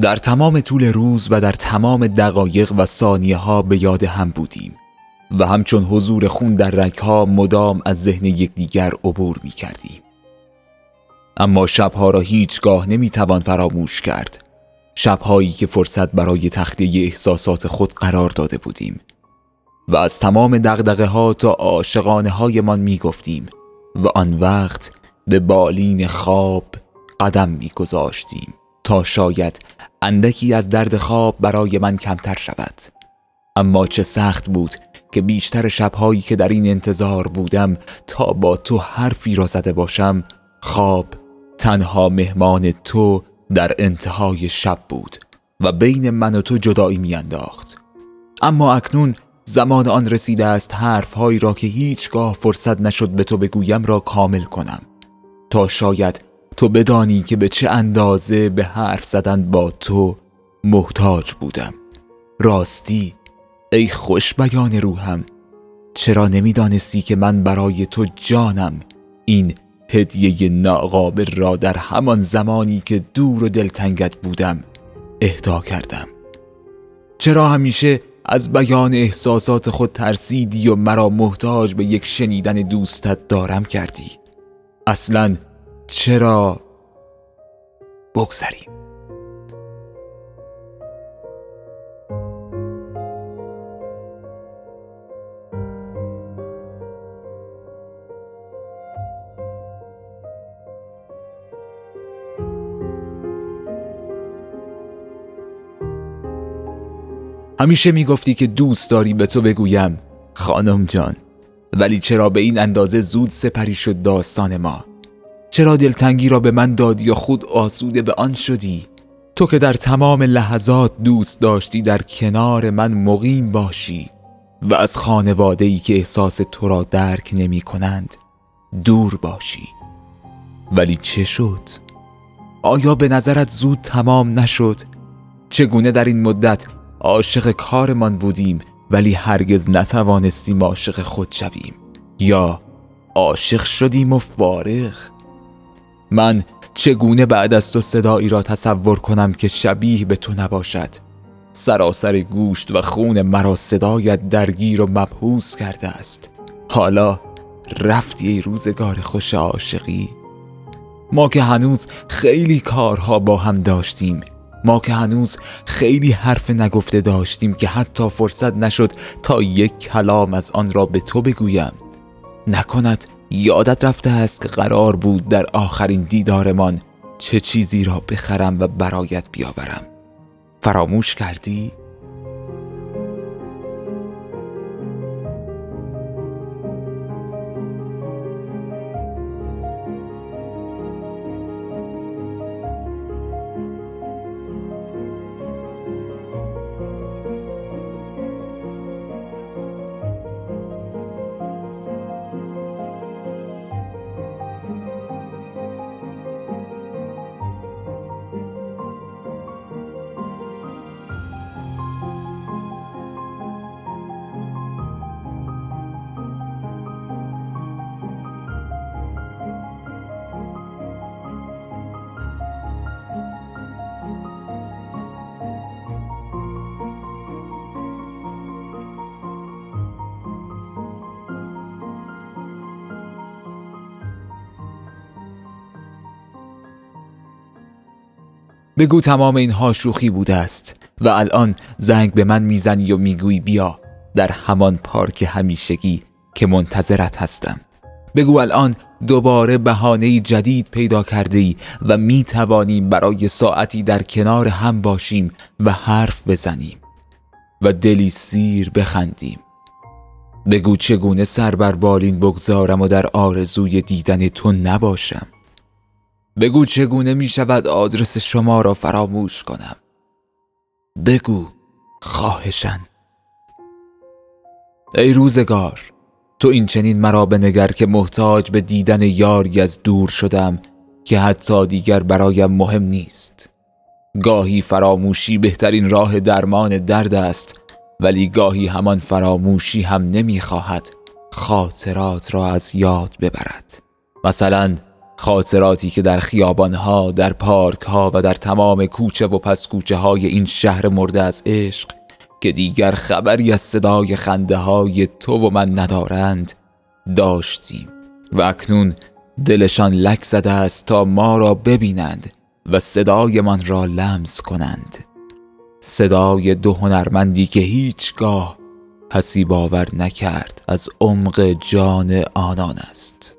در تمام طول روز و در تمام دقایق و ثانیه ها به یاد هم بودیم و همچون حضور خون در رگها مدام از ذهن یکدیگر عبور می کردیم. اما شبها را هیچگاه نمی توان فراموش کرد شبهایی که فرصت برای تخلیه احساسات خود قرار داده بودیم و از تمام دغدغه ها تا عاشقانه های من می گفتیم و آن وقت به بالین خواب قدم می گذاشتیم تا شاید اندکی از درد خواب برای من کمتر شود. اما چه سخت بود که بیشتر شبهایی که در این انتظار بودم تا با تو حرفی را زده باشم خواب تنها مهمان تو در انتهای شب بود و بین من و تو جدایی میانداخت. اما اکنون زمان آن رسیده است حرفهایی را که هیچگاه فرصت نشد به تو بگویم را کامل کنم. تا شاید تو بدانی که به چه اندازه به حرف زدن با تو محتاج بودم. راستی ای خوش بیان روحم چرا نمی‌دانستی که من برای تو جانم؟ این هدیه ناقابل را در همان زمانی که دور و دلتنگت بودم اهدا کردم. چرا همیشه از بیان احساسات خود ترسیدی و مرا محتاج به یک شنیدن دوستت دارم کردی؟ اصلا چرا بگذریم؟ همیشه می‌گفتی که دوست داری به تو بگویم خانم جان. ولی چرا به این اندازه زود سپری شد داستان ما؟ چرا دلتنگی را به من دادی و خود آسوده به آن شدی تو که در تمام لحظات دوست داشتی در کنار من مقیم باشی و از خانواده ای که احساس تو را درک نمی کنند دور باشی ولی چه شد؟ آیا به نظرت زود تمام نشد؟ چگونه در این مدت عاشق کارمان بودیم ولی هرگز نتوانستیم عاشق خود شویم یا عاشق شدیم و فارغ من چگونه بعد از تو صدایی را تصور کنم که شبیه به تو نباشد؟ سراسر گوشت و خون مرا صدایت درگیر و مبهوس کرده است. حالا رفتی روزگار خوش عاشقی. ما که هنوز خیلی کارها با هم داشتیم. ما که هنوز خیلی حرف نگفته داشتیم که حتی فرصت نشد تا یک کلام از آن را به تو بگویم. نکند یادت رفته است که قرار بود در آخرین دیدارمان چه چیزی را بخرم و برایت بیاورم فراموش کردی؟ بگو تمام اینها شوخی بوده است و الان زنگ به من می‌زنی و می‌گویی بیا در همان پارک همیشگی که منتظرت هستم. بگو الان دوباره بهانه جدید پیدا کرده ای و می توانیم برای ساعتی در کنار هم باشیم و حرف بزنیم و دلی سیر بخندیم. بگو چگونه سر بر بالین بگذارم و در آرزوی دیدن تو نباشم. بگو چگونه می شود آدرس شما را فراموش کنم. بگو خواهشن ای روزگار تو این چنین مرا بنگر که محتاج به دیدن یاری از دور شدم که حتی دیگر برایم مهم نیست. گاهی فراموشی بهترین راه درمان درد است ولی گاهی همان فراموشی هم نمی‌خواهد خاطرات را از یاد ببرد. مثلا خاطراتی که در خیابانها، در پارکها و در تمام کوچه و پس کوچه های این شهر مرده از عشق که دیگر خبری از صدای خنده های تو و من ندارند داشتیم و اکنون دلشان لک زده است تا ما را ببینند و صدای من را لمس کنند. صدای دو هنرمندی که هیچگاه پسی باور نکرد از عمق جان آنان است.